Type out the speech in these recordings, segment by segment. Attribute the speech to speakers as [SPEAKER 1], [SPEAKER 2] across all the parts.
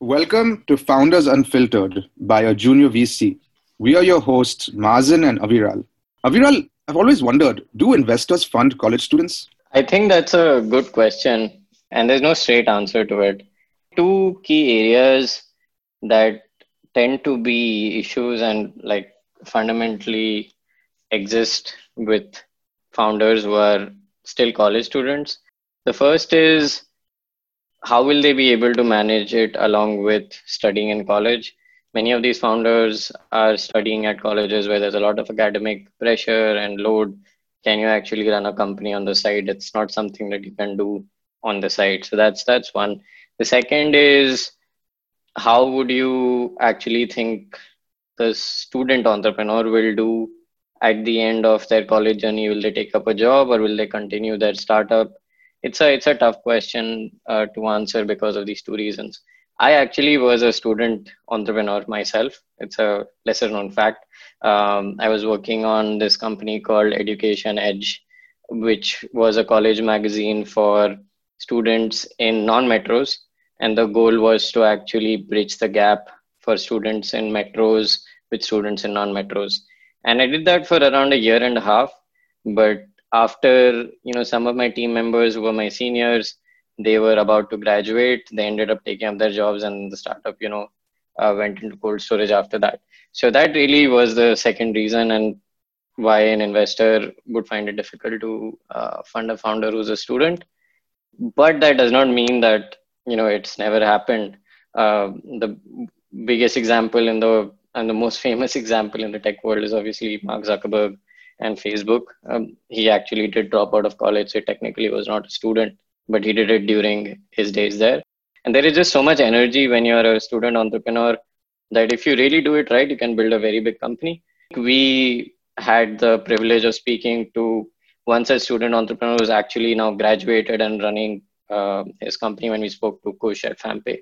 [SPEAKER 1] Welcome to Founders Unfiltered by a junior VC. We are your hosts, Mazen and Aviral. Aviral, I've always wondered do investors fund college students?
[SPEAKER 2] I think that's a good question, and there's no straight answer to it. Two key areas that tend to be issues and like fundamentally exist with founders who are still college students. The first is how will they be able to manage it along with studying in college? Many of these founders are studying at colleges where there's a lot of academic pressure and load. Can you actually run a company on the side? It's not something that you can do on the side. So that's that's one. The second is how would you actually think the student entrepreneur will do at the end of their college journey? Will they take up a job or will they continue their startup? It's a it's a tough question uh, to answer because of these two reasons. I actually was a student entrepreneur myself. It's a lesser known fact. Um, i was working on this company called education edge which was a college magazine for students in non metros and the goal was to actually bridge the gap for students in metros with students in non metros and i did that for around a year and a half but after you know some of my team members who were my seniors they were about to graduate they ended up taking up their jobs and the startup you know uh, went into cold storage after that. So that really was the second reason and why an investor would find it difficult to uh, fund a founder who's a student. But that does not mean that you know it's never happened. Uh, the biggest example in the and the most famous example in the tech world is obviously mark zuckerberg and Facebook. Um, he actually did drop out of college, so technically was not a student, but he did it during his days there. And there is just so much energy when you're a student entrepreneur that if you really do it right, you can build a very big company. We had the privilege of speaking to one such student entrepreneur who's actually now graduated and running uh, his company when we spoke to Kush at FamPay.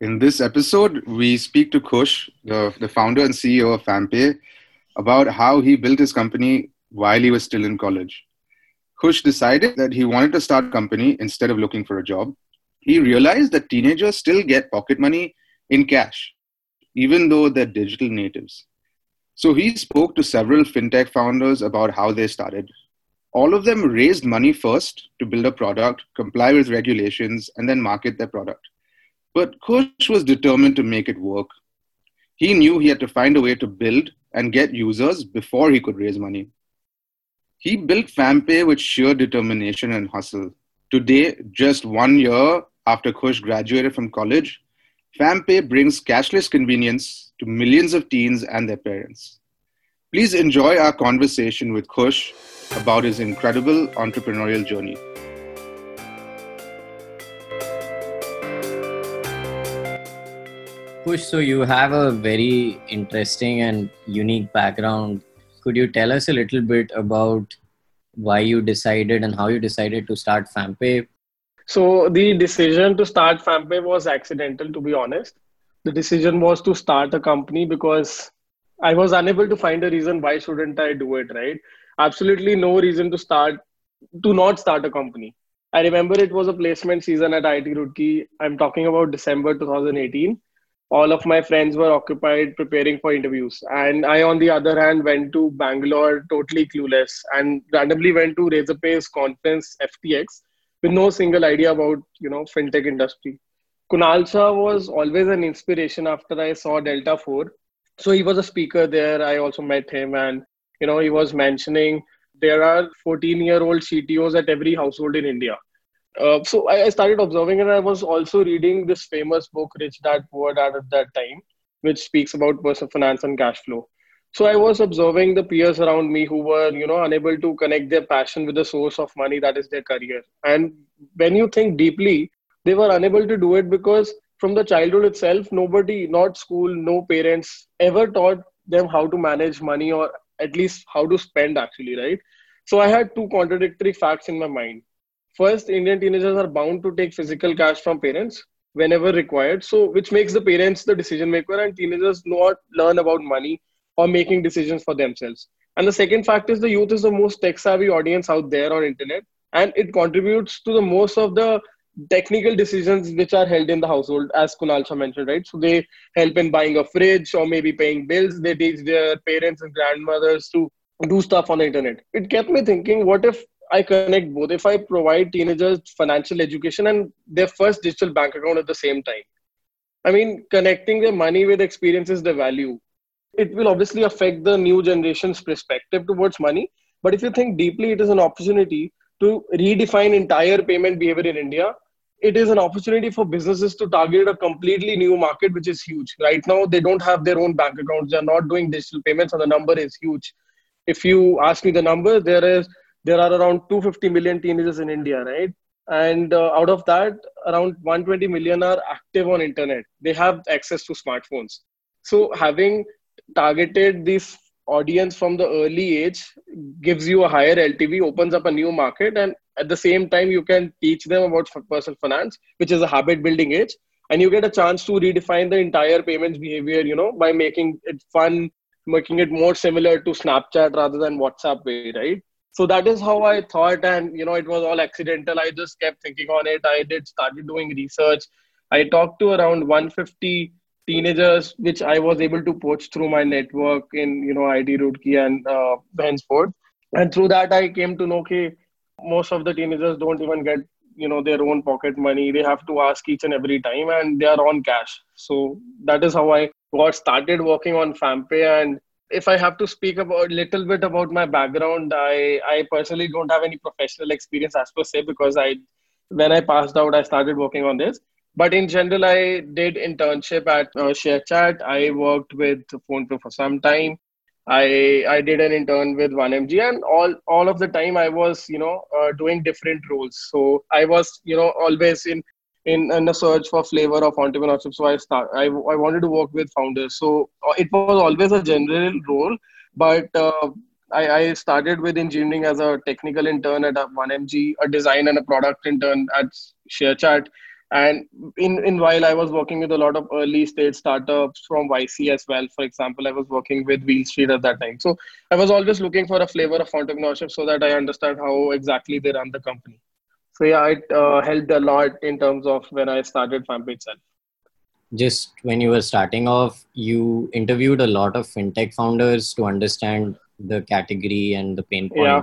[SPEAKER 1] In this episode, we speak to Kush, the, the founder and CEO of FamPay, about how he built his company while he was still in college. Kush decided that he wanted to start a company instead of looking for a job. He realized that teenagers still get pocket money in cash, even though they're digital natives. So he spoke to several fintech founders about how they started. All of them raised money first to build a product, comply with regulations, and then market their product. But Kush was determined to make it work. He knew he had to find a way to build and get users before he could raise money. He built FamPay with sheer determination and hustle. Today, just one year after Kush graduated from college, FamPay brings cashless convenience to millions of teens and their parents. Please enjoy our conversation with Kush about his incredible entrepreneurial journey.
[SPEAKER 2] Kush, so you have a very interesting and unique background. Could you tell us a little bit about why you decided and how you decided to start FamPay?
[SPEAKER 3] So the decision to start FamPay was accidental, to be honest. The decision was to start a company because I was unable to find a reason why shouldn't I do it, right? Absolutely no reason to start, to not start a company. I remember it was a placement season at IIT Roorkee. I'm talking about December 2018 all of my friends were occupied preparing for interviews. And i on the other hand went to bangalore totally clueless and randomly went to razorpay's conference ftx with no single idea about you know fintech industry. Kunal shah was always an inspiration after i saw delta 4 so he was a speaker there. I also met him and you know he was mentioning there are 14 year old ctos at every household in india uh, so I, I, started observing, and I was also reading this famous book, Rich Dad Poor Dad, at that time, which speaks about personal finance and cash flow. So I was observing the peers around me who were, you know, unable to connect their passion with the source of money that is their career. And when you think deeply, they were unable to do it because from the childhood itself, nobody, not school, no parents, ever taught them how to manage money or at least how to spend actually, right? So I had two contradictory facts in my mind first indian teenagers are bound to take physical cash from parents whenever required so which makes the parents the decision maker and teenagers not learn about money or making decisions for themselves and the second fact is the youth is the most tech savvy audience out there on internet and it contributes to the most of the technical decisions which are held in the household, as Kunal mentioned, right? So they help in buying a fridge or maybe paying bills. They teach their parents and grandmothers to do stuff on the internet. It kept me thinking, what if I connect both? If I provide teenagers financial education and their first digital bank account at the same time? I mean, connecting their money with experience is the value. It will obviously affect the new generation's perspective towards money. But if you think deeply, it is an opportunity to redefine entire payment behavior in India. It is an opportunity for businesses to target a completely new market, which is huge. Right now, they don't have their own bank accounts. They're not doing digital payments, and the number is huge. If you ask me the number, there is there are around 250 million teenagers in India, right? And uh, out of that, around 120 million are active on internet. They have access to smartphones. So having targeted this audience from the early age gives you a higher LTV, opens up a new market, and at the same time, you can teach them about personal finance, which is a habit building age. And you get a chance to redefine the entire payments behavior, you know, by making it fun, making it more similar to Snapchat rather than WhatsApp way, right? So that is how I thought, and you know, it was all accidental. I just kept thinking on it. I did started doing research. I talked to around 150 teenagers, which I was able to poach through my network in you know IIT Roorkee and uh, henceforth. And through that, I came to know that most of the teenagers don't even get you know their own pocket money. They have to ask each and every time, and they are on cash. So that is how I got started working on FamPay. And if I have to speak about a little bit about my background, I I personally don't have any professional experience as per se because I when I passed out, I started working on this but in general, I did internship at uh, ShareChat. I worked with PhonePe for some time. I I did an intern with 1MG, and all all of the time I was you know uh, doing different roles. So I was you know always in in, in a search for flavor of entrepreneurship. So I start I I wanted to work with founders. So uh, it was always a general role, but uh, I, I started with engineering as a technical intern at 1MG, a design and a product intern at ShareChat and in, in while I was working with a lot of early stage startups from YC as well, for example, I was working with Wheel Street at that time. So I was always looking for a flavor of entrepreneurship so that I understand how exactly they run the company. So yeah, it uh, helped a lot in terms of when I started FamPay itself.
[SPEAKER 2] Just when you were starting off, you interviewed a lot of fintech founders to understand the category and the pain point. Yeah.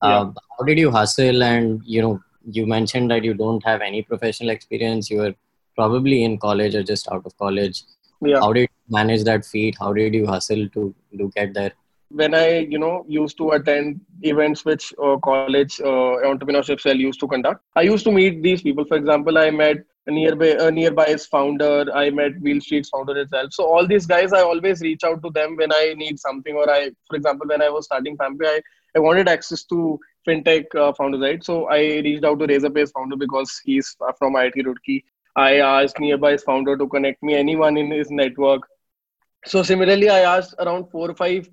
[SPEAKER 2] Uh, yeah. How did you hustle and you know you mentioned that you don't have any professional experience. You were probably in college or just out of college. Yeah. How did you manage that feat? How did you hustle to to get there?
[SPEAKER 3] When I, you know, used to attend events which uh, college uh, entrepreneurship cell used to conduct, I used to meet these people. For example, I met a Nearbuy a Nearbuy's founder. I met Wheel Street's founder itself. So all these guys, I always reach out to them when I need something. Or I, for example, when I was starting FamPay, I, I wanted access to fintech uh, founders, right? So I reached out to Razorpay's founder because he's from IIT Roorkee. I asked Nearbuy's founder to connect me anyone in his network. So similarly, I asked around four or five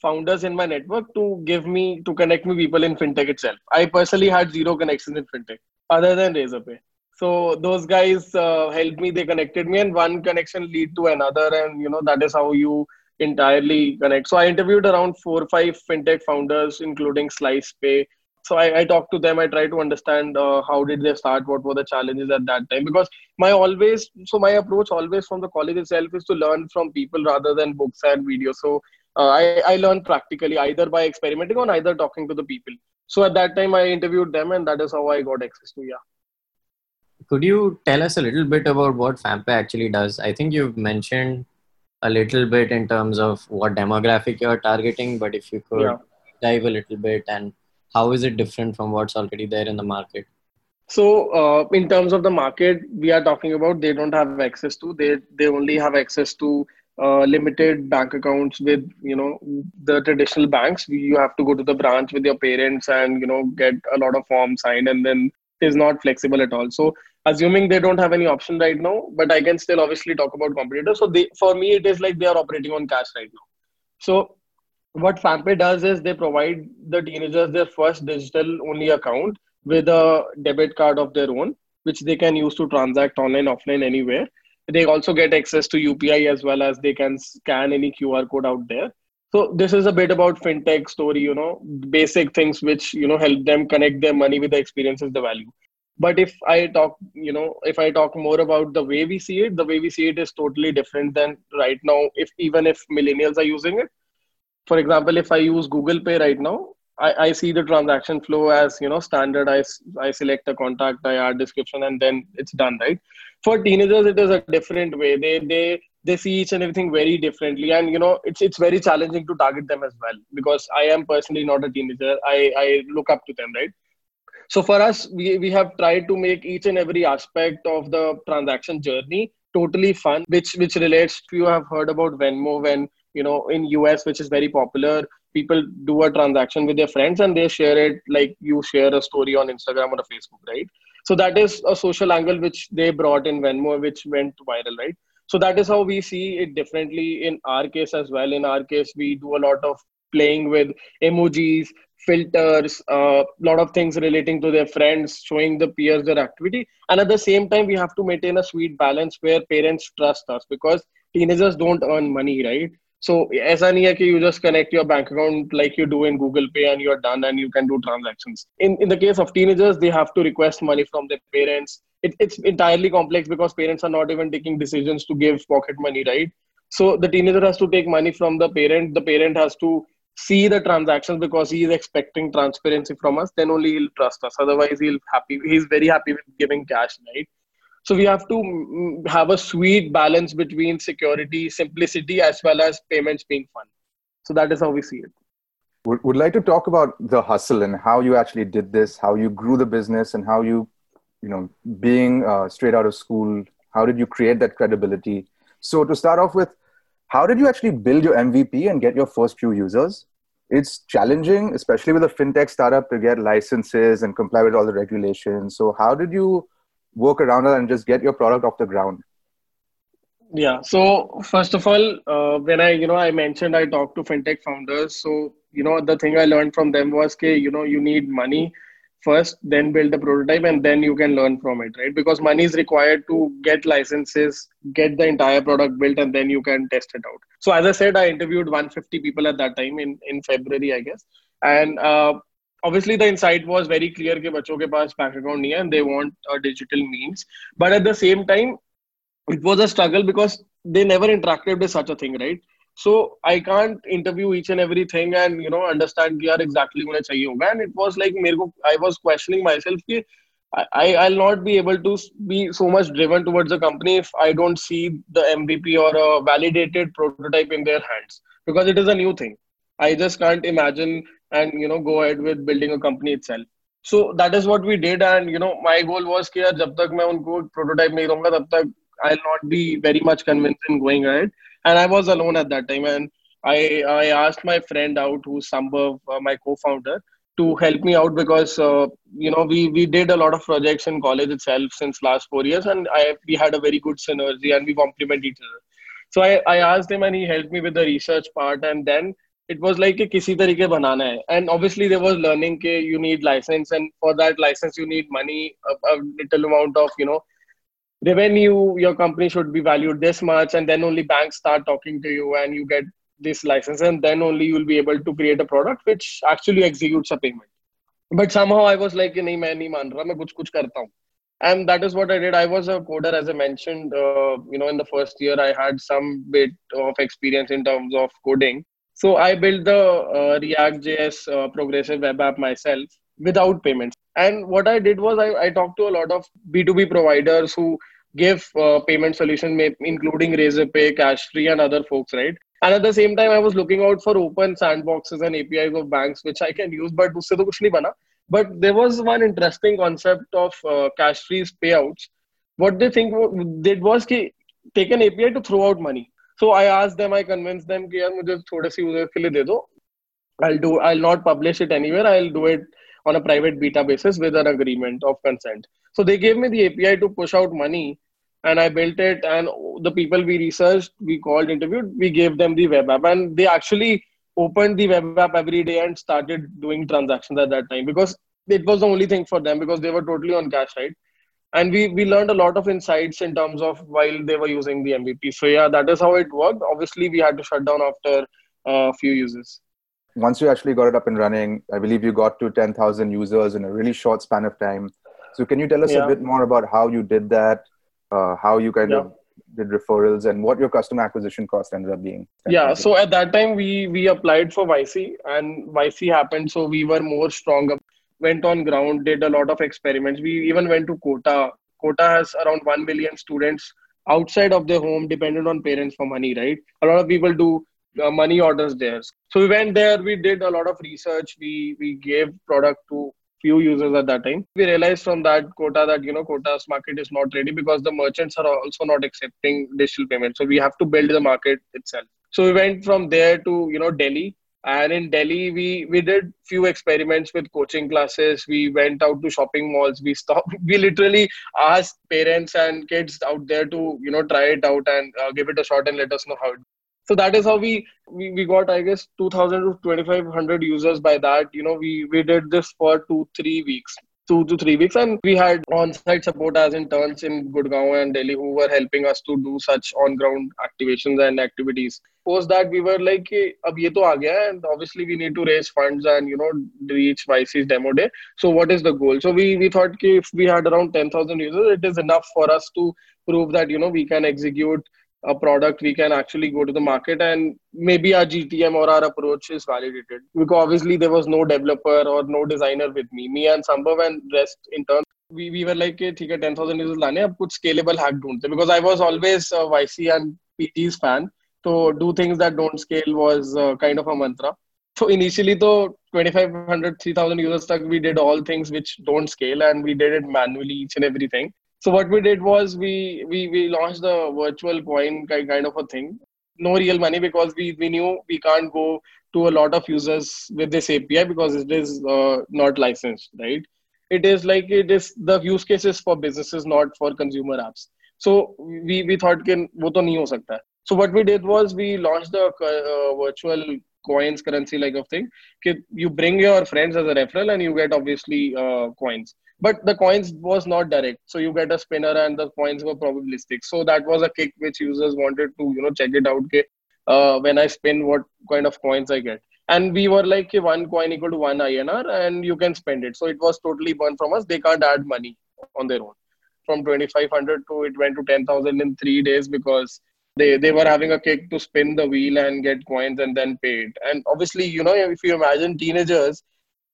[SPEAKER 3] founders in my network to give me to connect me people in fintech itself. I personally had zero connections in fintech other than Razorpay. So those guys uh, helped me. They connected me, and one connection lead to another, and you know that is how you entirely connect. So I interviewed around four or five fintech founders, including SlicePay. So I, I talked to them. I tried to understand uh, how did they start, what were the challenges at that time. Because my always, so my approach always from the college itself is to learn from people rather than books and videos. So uh, I, I learned practically either by experimenting or either talking to the people. So at that time I interviewed them, and that is how I got access to yeah.
[SPEAKER 2] Could you tell us a little bit about what FamPay actually does? I think you've mentioned a little bit in terms of what demographic you're targeting, but if you could yeah. dive a little bit and how is it different from what's already there in the market?
[SPEAKER 3] So, uh, in terms of the market we are talking about, they don't have access to. They they only have access to uh, limited bank accounts with you know the traditional banks. You have to go to the branch with your parents and you know get a lot of forms signed, and then is not flexible at all. So assuming they don't have any option right now, but I can still obviously talk about competitors. So they, for me, it is like they are operating on cash right now. So what FamPay does is they provide the teenagers their first digital only account with a debit card of their own, which they can use to transact online, offline, anywhere. They also get access to UPI as well as they can scan any QR code out there. So this is a bit about fintech story, you know, basic things which, you know, help them connect their money with the experiences, the value. but if i talk you know if i talk more about the way we see it the way we see it is totally different than right now if even if millennials are using it for example if i use google pay right now I, I see the transaction flow as you know standard I, I select a contact i add description and then it's done right for teenagers it is a different way. They they they see each and everything very differently. And you know it's it's very challenging to target them as well because i am personally not a teenager. I i look up to them right? So for us we, we have tried to make each and every aspect of the transaction journey totally fun which which relates to you have heard about venmo when you know in us which is very popular people do a transaction with their friends and they share it like you share a story on Instagram or a Facebook, right? So that is a social angle which they brought in Venmo, which went viral, right? So that is how we see it differently in our case as well. In our case, we do a lot of playing with emojis, filters, a uh, lot of things relating to their friends, showing the peers their activity. And at the same time, we have to maintain a sweet balance where parents trust us because teenagers don't earn money, right? So ऐसा नहीं है कि you just connect your bank account like you do in Google Pay and you're done and you can do transactions. In in the case of teenagers, they have to request money from their parents. It, it's entirely complex because parents are not even taking decisions to give pocket money, right? So the teenager has to take money from the parent. The parent has to see the transactions because he is expecting transparency from us. Then only he'll trust us. Otherwise, he'll happy. He's very happy with giving cash, right? So we have to mm, have a sweet balance between security, simplicity, as well as payments being fun. So that is how we see it.
[SPEAKER 4] Would, would like to talk about the hustle and how you actually did this, how you grew the business, and how you, you know, being uh, straight out of school, how did you create that credibility? So to start off with, how did you actually build your MVP and get your first few users? It's challenging, especially with a fintech startup, to get licenses and comply with all the regulations. So how did you work around it and just get your product off the ground?
[SPEAKER 3] Yeah. So first of all, uh, when I you know I mentioned I talked to fintech founders. So you know the thing I learned from them was, okay, you know you need money first, then build the prototype, and then you can learn from it, right? Because money is required to get licenses, get the entire product built, and then you can test it out. So as I said, I interviewed 150 people at that time in in February, I guess, and uh, obviously the insight was very clear कि बच्चों के पास bank account नहीं है and they want a digital means but at the same time it was a struggle because they never interacted with such a thing right so I can't interview each and everything and you know understand कि यार exactly उन्हें चाहिए होगा and it was like मेरे को I was questioning myself कि I, I'll not be able to be so much driven towards the company if I don't see the MVP or a validated prototype in their hands because it is a new thing. I just can't imagine and you know go ahead with building a company itself. So that is what we did and you know my goal was that, yaar jab tak main unko prototype nahi tab tak i'll not be very much convinced in going ahead. And i was alone at that time and i i asked my friend out who's sambhav uh, my co-founder to help me out because uh, you know we we did a lot of projects in college itself since last 4 years and i we had a very good synergy and we complement each other. So I, I asked him and he helped me with the research part and then it was like कि किसी तरीके बनाना है and obviously there was learning के you need license and for that license you need money a, a little amount of you know revenue your company should be valued this much and then only banks start talking to you and you get this license and then only you'll be able to create a product which actually executes a payment but somehow i was like नहीं मैं नहीं मान रहा मैं कुछ कुछ करता हूँ and that is what i did i was a coder as i mentioned uh, you know in the first year i had some bit of experience in terms of coding so I built the uh, React.js uh, progressive web app myself without payments. And what I did was I, I talked to a lot of B2B providers who give uh, payment solution, including Razorpay, Cashfree, and other folks, right? And at the same time, I was looking out for open sandboxes and APIs of banks which I can use, but usse kuch nahi bana. But there was one interesting concept of uh, Cashfree's payouts. What they think did was ki, take an API to throw out money. So I asked them, I convinced them कि यार मुझे थोड़े से users के लिए दे दो I'll do I'll not publish it anywhere. I'll do it on a private beta basis with an agreement of consent. So they gave me the API to push out money and I built it and the people we researched, we called, interviewed, we gave them the web app and they actually opened the web app every day and started doing transactions at that time because it was the only thing for them because they were totally on cash, right? And we we learned a lot of insights in terms of while they were using the mvp so yeah that is how it worked obviously we had to shut down after a few uses
[SPEAKER 4] once you actually got it up and running i believe you got to 10000 users in a really short span of time So can you tell us
[SPEAKER 3] Yeah.
[SPEAKER 4] a bit more about how you did that, uh, how you kind
[SPEAKER 3] Yeah.
[SPEAKER 4] of did referrals, and what your customer acquisition cost ended up being?
[SPEAKER 3] yeah so at that time we we applied for YC and YC happened so we were more stronger went on ground did a lot of experiments. We even went to Kota. Kota has around 1 million students outside of their home dependent on parents for money right? A lot of people do uh, money orders there. So we went there we did a lot of research. We we gave product to few users at that time. We realized from that Kota that you know Kota's market is not ready because the merchants are also not accepting digital payments so we have to build the market itself. So we went from there to you know delhi and in delhi we we did few experiments with coaching classes. We went out to shopping malls. We stopped we literally asked parents and kids out there to you know try it out and uh, give it a shot and let us know how it so that is how we, we we got i guess 2000 to 2500 users by that. You know we we did this for two three weeks two to three weeks. And we had on-site support as interns in gurgaon and delhi who were helping us to do such on-ground activations and activities. Post that we were like "Ki, ab ye to aa gaya and obviously we need to raise funds and you know reach YC's demo day. So what is the goal? So we we thought if we had around 10000 users it is enough for us to prove that you know we can execute a product we can actually go to the market and maybe our gtm or our approach is validated. Because obviously there was no developer or no designer with me. Me and sambhav and rest in turn we, we were like hey, 10000 users lane ab kuch scalable hack dhoondte because i was always a yc and pg's fan. So do things that don't scale was uh, kind of a mantra. So initially though 2500 3000 users stuck we did all things which don't scale and we did it manually each and everything so what we did was we we we launched the virtual coin kind of a thing. No real money because we we knew we can't go to a lot of users with this api because it is uh, not licensed right? It is like it is the use cases for businesses not for consumer apps. So we we thought can wo to nahi ho sakta. So what we did was we launched the uh, virtual coins currency like of thing you bring your friends as a referral and you get obviously uh, coins but the coins was not direct. So you get a spinner and the coins were probabilistic. So that was a kick which users wanted to you know check it out ke, uh, when i spin what kind of coins i get. And we were like "Okay, one coin equal to one inr and you can spend it. So it was totally burned from us. They can't add money on their own. From 2500 to it went to 10000 in 3 days because they they were having a kick to spin the wheel and get coins and then pay it. And obviously you know if you imagine teenagers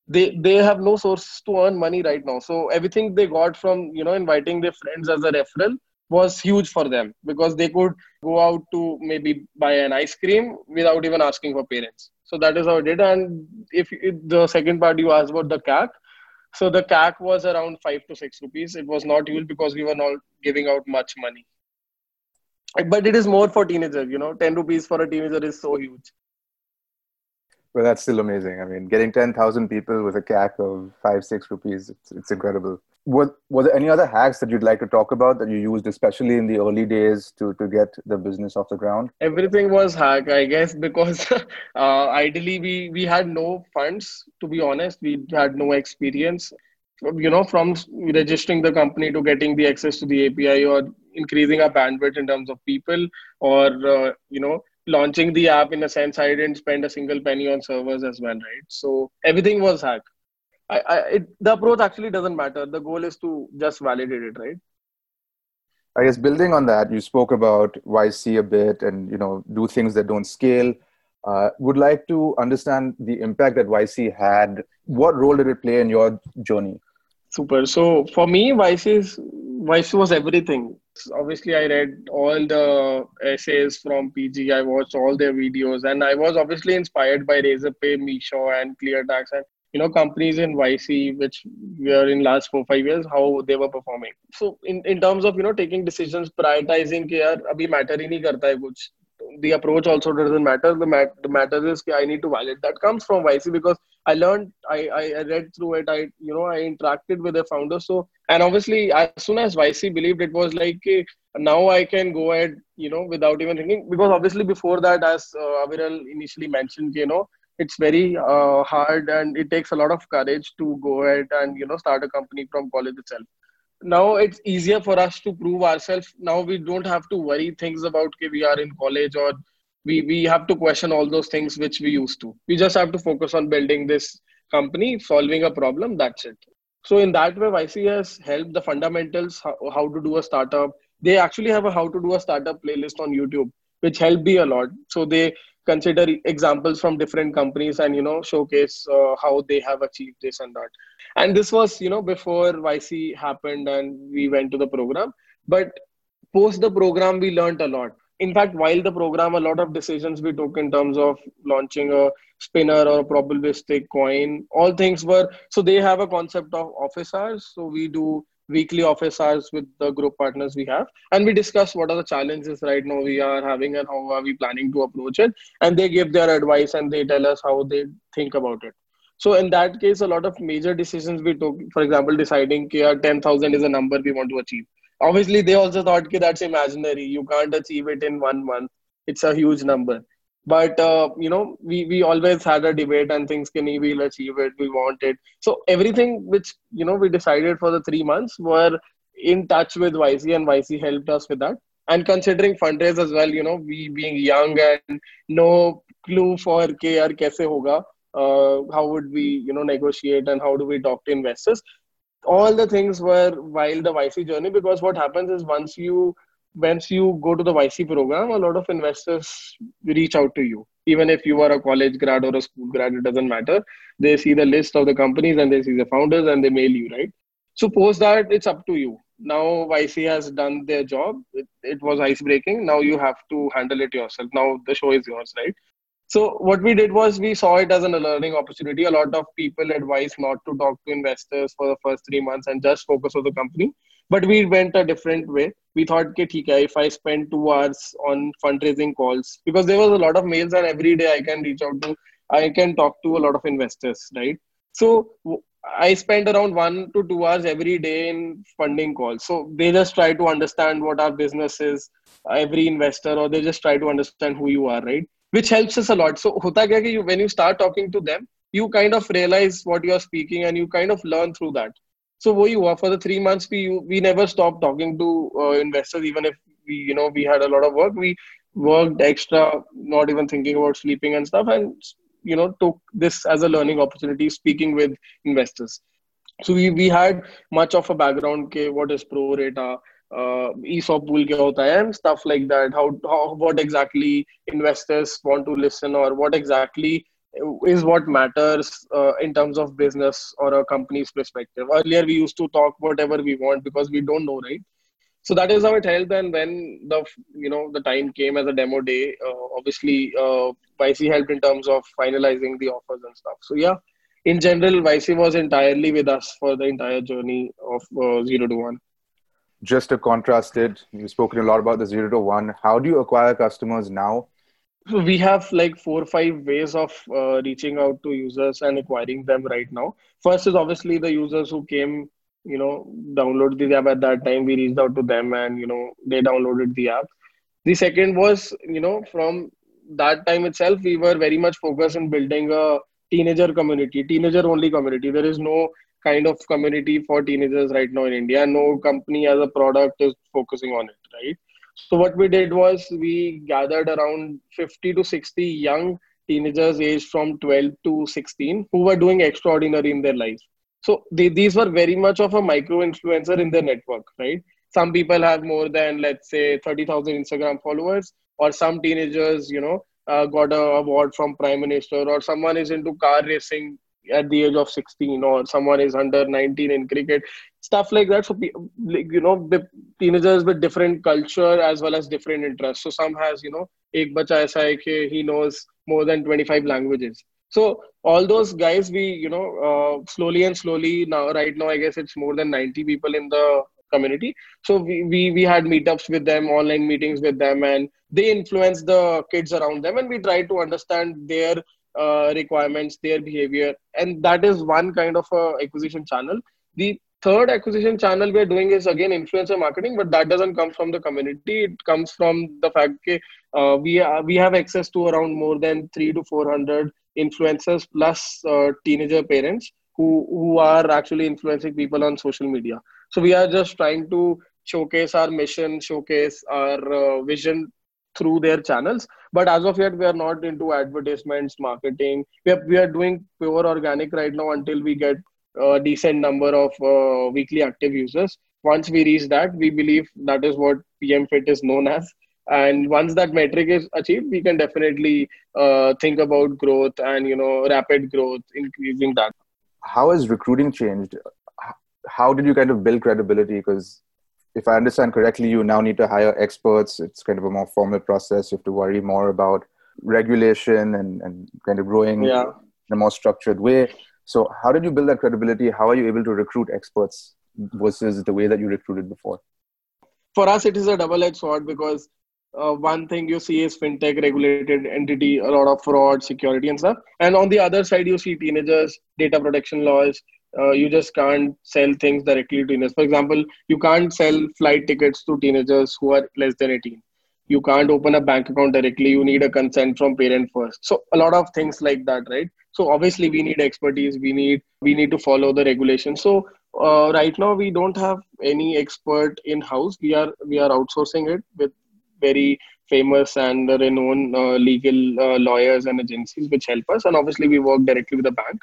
[SPEAKER 3] they they have no source to earn money right now. So everything they got from you know inviting their friends as a referral was huge for them because they could go out to maybe buy an ice cream without even asking for parents. So that is how I did. And if, if the second part you asked about the CAC so the CAC was around 5 to 6 rupees. It was not huge because we were not giving out much money. But it is more for teenagers you know. 10 rupees for a teenager is so huge
[SPEAKER 4] Well, that's still amazing. I mean, getting 10,000 people with a CAC of five, six rupees, it's, it's incredible. Were, were there any other hacks that you'd like to talk about that you used, especially in the early days to, to get the business off the ground?
[SPEAKER 3] everything was hack i guess because uh, ideally we we had no funds to be honest we had no experience you know from registering the company to getting the access to the api or increasing our bandwidth in terms of people or uh, you know launching the app in a sense i didn't spend a single penny on servers as well right so everything was hack I, I it, the approach actually doesn't matter the goal is to just validate it right
[SPEAKER 4] I guess building on that, you spoke about YC a bit and, you know, do things that don't scale. Uh, would like to understand the impact that YC had. What role did it play in your journey?
[SPEAKER 3] Super. So for me, yc is Vice was everything obviously i read all the essays from pg i watched all their videos. And i was obviously inspired by razorpay Meesho and cleartax and you know companies in yc which were in last four five years how they were performing. So in, in terms of you know taking decisions prioritizing ke abhi matter hi nahi karta hai kuch. The approach also doesn't matter. The mat the matter is I need to validate. That comes from YC because I learned, I, I read through it. I, you know, I interacted with the founder. So, and obviously, as soon as YC believed, it was like now I can go ahead, you know, without even thinking. Because obviously, before that, as uh, Aviral initially mentioned, you know, it's very uh, hard and it takes a lot of courage to go ahead and you know start a company from college itself now it's easier for us to prove ourselves now we don't have to worry things about okay, we are in college or we we have to question all those things which we used to we just have to focus on building this company solving a problem that's it So in that way, YC has helped the fundamentals, how, how to do a startup. They actually have a how to do a startup playlist on YouTube, which helped me a lot. So they consider examples from different companies and you know showcase uh, how they have achieved this and that. And this was you know before YC happened and we went to the program. But post the program, we learned a lot in fact, while the program, a lot of decisions we took in terms of launching a spinner or a probabilistic coin, all things were so they have a concept of office hours. So we do weekly office hours with the group partners we have and we discuss what are the challenges right now we are having and how are we planning to approach it and they give their advice and they tell us how they think about it so in that case a lot of major decisions we took for example deciding yeah, 10000 is a number we want to achieve. Obviously they also thought that that's imaginary. You can't achieve it in one month. It's a huge number. But uh, you know we we always had a debate and things can we will achieve it. We want it. So everything which you know we decided for the three months were in touch with YC and YC helped us with that. And considering fundraise as well you know we being young and no clue for yaar kaise hoga Uh, how would we you know negotiate and how do we talk to investors all the things were while the YC journey because what happens is once you once you go to the YC program, a lot of investors reach out to you. Even if you are a college grad or a school grad, it doesn't matter. They see the list of the companies and they see the founders and they mail you, right? So post that, it's up to you. Now YC has done their job. It, it was ice breaking. Now you have to handle it yourself. Now the show is yours, right? So what we did was we saw it as a learning opportunity. A lot of people advise not to talk to investors for the first three months and just focus on the company. But we went a different way. We thought, okay, if I spend two hours on fundraising calls, because there was a lot of mails and every day I can reach out to, I can talk to a lot of investors, right? So I spend around one to two hours every day in funding calls. So they just try to understand what our business is, every investor, or they just try to understand who you are, right? Which helps us a lot. So hota kya you, when you start talking to them, you kind of realize what you are speaking and you kind of learn through that. So what you for the three months we we never stopped talking to uh, investors even if we you know we had a lot of work we worked extra not even thinking about sleeping and stuff and you know took this as a learning opportunity speaking with investors so we, we had much of a background okay, what is pro rata ESOP pool kya hota hai and stuff like that. How, how what exactly investors want to listen or what exactly is what matters uh, in terms of business or a company's perspective. Earlier we used to talk whatever we want because we don't know, right? So that is how it helped. And when the you know the time came as a demo day, uh, obviously uh, YC helped in terms of finalizing the offers and stuff. So yeah, in general, YC was entirely with us for the entire journey of uh, zero to one
[SPEAKER 4] just to contrast it, you've spoken a lot about the zero to one. How do you acquire customers now?
[SPEAKER 3] So we have like four or five ways of uh, reaching out to users and acquiring them right now. First is obviously the users who came, you know, downloaded the app at that time. We reached out to them and you know they downloaded the app. The second was, you know, from that time itself, we were very much focused on building a teenager community, teenager only community. There is no kind of community for teenagers right now in India. No company as a product is focusing on it, right? So what we did was we gathered around 50 to 60 young teenagers aged from 12 to 16 who were doing extraordinary in their life. So they, these were very much of a micro influencer in their network, right? Some people have more than let's say 30,000 Instagram followers, or some teenagers, you know, uh, got a award from prime minister, or someone is into car racing at the age of 16 or someone is under 19 in cricket stuff like that. So you know the teenagers with different culture as well as different interests. So some has you know ek bacha aisa hai he knows more than 25 languages. So all those guys we you know uh, slowly and slowly now right now i guess it's more than 90 people in the community. So we, we we had meetups with them online meetings with them and they influence the kids around them and we try to understand their uh, requirements, their behavior, and that is one kind of a acquisition channel. The third acquisition channel we are doing is again influencer marketing, but that doesn't come from the community. It comes from the fact that uh, we are, we have access to around more than three to four hundred influencers plus uh, teenager parents who who are actually influencing people on social media. So we are just trying to showcase our mission, showcase our uh, vision through their channels but as of yet we are not into advertisements marketing we are, we are doing pure organic right now until we get a decent number of uh, weekly active users. Once we reach that, we believe that is what PM Fit is known as. And once that metric is achieved, we can definitely uh, think about growth and you know rapid growth, increasing that.
[SPEAKER 4] How has recruiting changed? How did you kind of build credibility? Because if I understand correctly, you now need to hire experts. It's kind of a more formal process. You have to worry more about regulation and, and kind of growing
[SPEAKER 3] yeah.
[SPEAKER 4] in a more structured way. So, how did you build that credibility? How are you able to recruit experts versus the way that you recruited before?
[SPEAKER 3] For us, it is a double edged sword because uh, one thing you see is fintech regulated entity, a lot of fraud, security, and stuff. And on the other side, you see teenagers, data protection laws. Uh, you just can't sell things directly to teenagers. For example, you can't sell flight tickets to teenagers who are less than 18 you can't open a bank account directly. You need a consent from parent first. So a lot of things like that right? So obviously we need expertise. We need we need to follow the regulations. So uh, right now we don't have any expert in house we are we are outsourcing it with very famous and renowned uh, legal uh, lawyers and agencies which help us. And obviously we work directly with the bank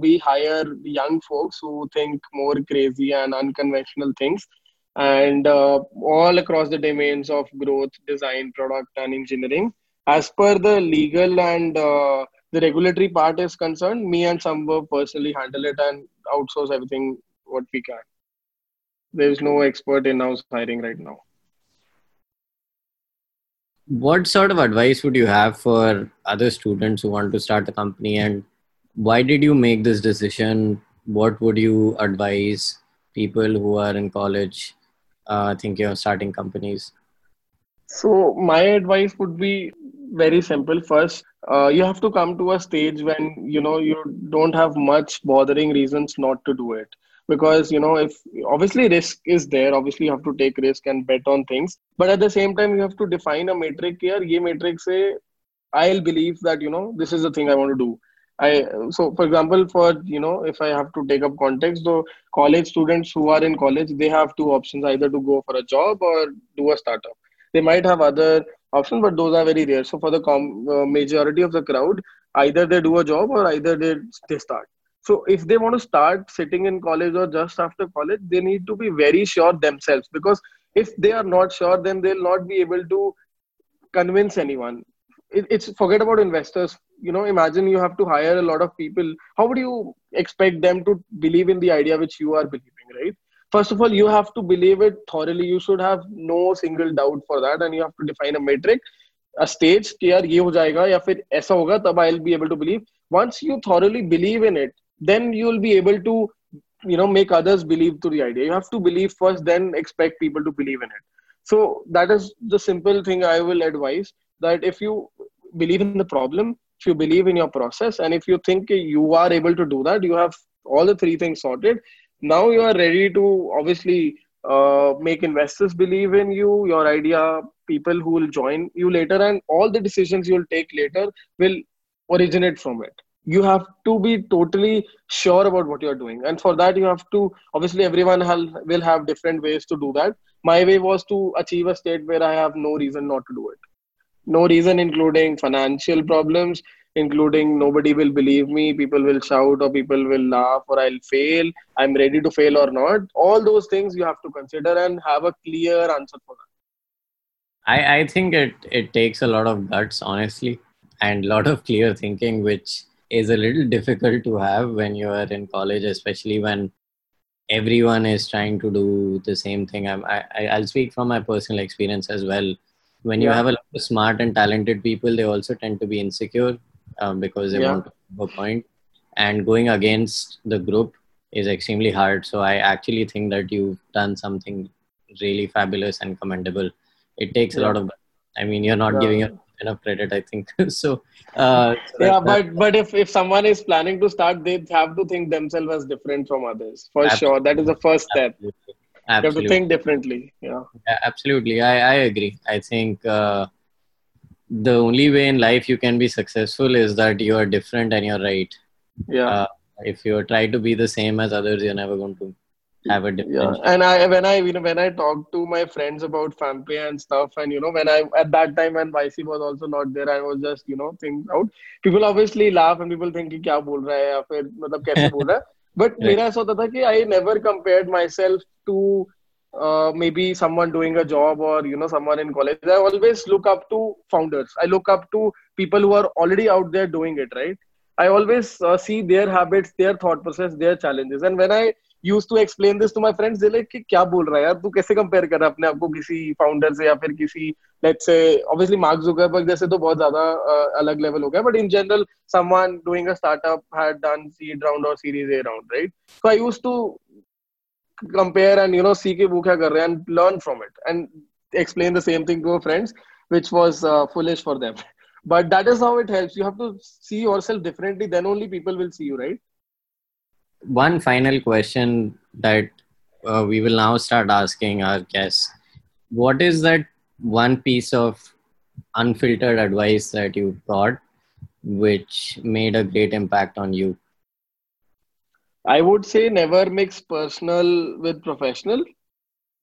[SPEAKER 3] we hire young folks who think more crazy and unconventional things and uh, all across the domains of growth, design, product, and engineering. As per the legal and uh, the regulatory part is concerned, me and Sambhav personally handle it and outsource everything what we can. There is no expert in house hiring right now.
[SPEAKER 2] What sort of advice would you have for other students who want to start a company and why did you make this decision? What would you advise people who are in college uh, thinking of starting companies?
[SPEAKER 3] So my advice would be very simple. First, uh, you have to come to a stage when you know you don't have much bothering reasons not to do it. Because you know, if obviously risk is there, obviously you have to take risk and bet on things. But at the same time, you have to define a metric here. Ye metric say, I'll believe that you know this is the thing I want to do I so for example, for you know, if I have to take up context, the college students who are in college, they have two options: either to go for a job or do a startup. They might have other options, but those are very rare. So for the com- uh, majority of the crowd, either they do a job or either they they start. So if they want to start sitting in college or just after college, they need to be very sure themselves because if they are not sure, then they'll not be able to convince anyone. It, it's forget about investors you know imagine you have to hire a lot of people how would you expect them to believe in the idea which you are believing right first of all you have to believe it thoroughly you should have no single doubt for that and you have to define a metric a stage कि यार ये हो जाएगा या फिर ऐसा होगा तब I'll be able to believe once you thoroughly believe in it then you'll be able to you know make others believe to the idea you have to believe first then expect people to believe in it so that is the simple thing I will advise that if you believe in the problem if you believe in your process and if you think you are able to do that you have all the three things sorted. Now you are ready to obviously uh, make investors believe in you your idea people who will join you later and all the decisions you'll take later will originate from it. You have to be totally sure about what you're doing. And for that you have to obviously everyone will have different ways to do that. My way was to achieve a state where i have no reason not to do it no reason including financial problems including nobody will believe me people will shout or people will laugh or i'll fail i'm ready to fail or not. All those things you have to consider and have a clear answer for that.
[SPEAKER 2] I i think it it takes a lot of guts honestly and a lot of clear thinking which is a little difficult to have when you are in college especially when everyone is trying to do the same thing. I'm, I, i'll speak from my personal experience as well when you have a lot of smart and talented people they also tend to be insecure um, because they yeah. want to have a point. and going against the group is extremely hard so i actually think that you've done something really fabulous and commendable it takes yeah. a lot of i mean you're not giving enough credit i think so, uh,
[SPEAKER 3] so yeah that, but but if, if someone is planning to start they have to think themselves as different from others for absolutely. sure that is the first step absolutely. Absolutely. You have to think differently. Yeah. yeah
[SPEAKER 2] absolutely. I, I agree. I think uh, the only way in life you can be successful is that you are different and you're right.
[SPEAKER 3] Yeah. Uh,
[SPEAKER 2] if you try to be the same as others, you're never going to have a different.
[SPEAKER 3] Yeah. And I when I you know when I talk to my friends about FamPay and stuff, and you know when I at that time when YC was also not there, I was just you know thinking out. People obviously laugh and people think कि क्या बोल रहा है या फिर मतलब कैसे बोल रहा है But right. मेरा ऐसा होता था कि I never compared myself to uh, maybe someone doing a job or you know someone in college. I always look up to founders. I look up to people who are already out there doing it. Right. I always uh, see their habits, their thought process, their challenges, and when I use to explain this to my friends कि क्या बोल रहा है यार? तू कैसे compare कर अपने आपको किसी फाउंडर से या फिर किसी let's say obviously mark Zuckerberg जैसे तो बहुत ज़्यादा अलग लेवल हो गया but in general someone doing startup seed round और series A round right so I use to compare and you know see के वो क्या कर रहे हैं and learn from it and explain the same thing to uh friends which was foolish for them but that is how it help you have to see yourself differently then only people will see you right
[SPEAKER 2] one final question that uh, we will now start asking our guests. What is that one piece of unfiltered advice that you brought which made a great impact on you?
[SPEAKER 3] I would say never mix personal with professional.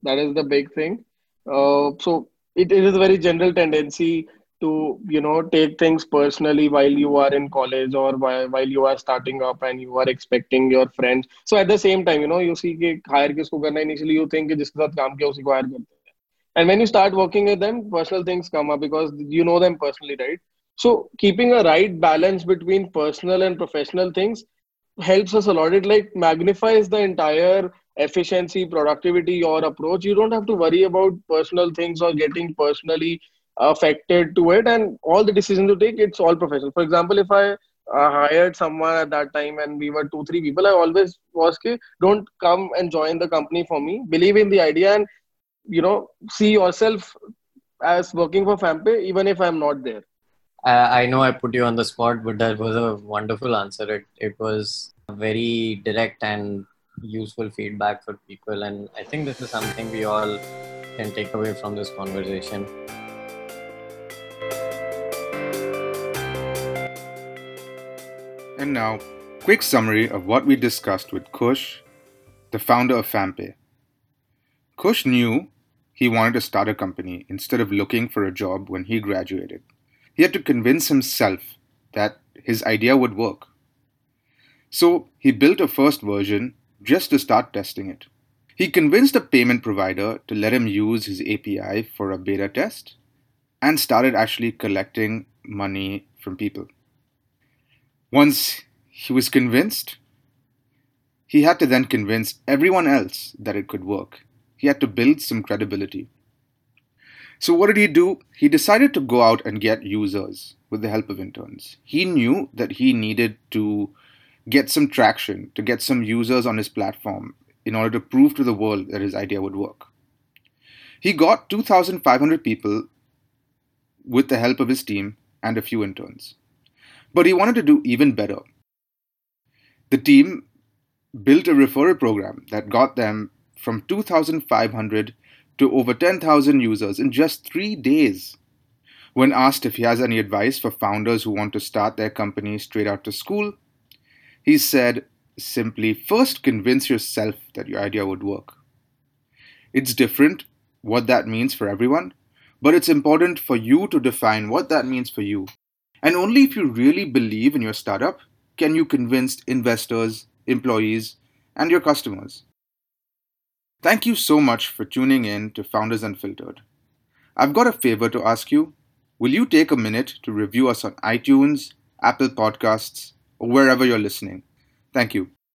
[SPEAKER 3] That is the big thing. Uh, so it, it is a very general tendency to you know take things personally while you are in college or while, while you are starting up and you are expecting your friends so at the same time you know you see कि hire किसको करना initially you think कि जिसके साथ काम किया उसी को hire करते हैं and when you start working with them personal things come up because you know them personally right so keeping a right balance between personal and professional things helps us a lot it like magnifies the entire efficiency productivity your approach you don't have to worry about personal things or getting personally affected to it and all the decisions you take it's all professional. For example if i uh, hired someone at that time and we were two three people i always was okay, don't come and join the company for me. Believe in the idea and you know see yourself as working for FamPay even if i'm not there.
[SPEAKER 2] Uh, i know i put you on the spot but that was a wonderful answer. It, it was very direct and useful feedback for people and i think this is something we all can take away from this conversation
[SPEAKER 1] And now, quick summary of what we discussed with Kush, the founder of FamPay. Kush knew he wanted to start a company instead of looking for a job when he graduated. He had to convince himself that his idea would work. So he built a first version just to start testing it. He convinced a payment provider to let him use his API for a beta test and started actually collecting money from people. Once he was convinced, he had to then convince everyone else that it could work. He had to build some credibility. So, what did he do? He decided to go out and get users with the help of interns. He knew that he needed to get some traction, to get some users on his platform in order to prove to the world that his idea would work. He got 2,500 people with the help of his team and a few interns. But he wanted to do even better. The team built a referral program that got them from 2,500 to over 10,000 users in just three days. When asked if he has any advice for founders who want to start their company straight out of school, he said simply first convince yourself that your idea would work. It's different what that means for everyone, but it's important for you to define what that means for you and only if you really believe in your startup can you convince investors, employees, and your customers. Thank you so much for tuning in to Founders Unfiltered. I've got a favor to ask you. Will you take a minute to review us on iTunes, Apple Podcasts, or wherever you're listening? Thank you.